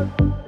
love.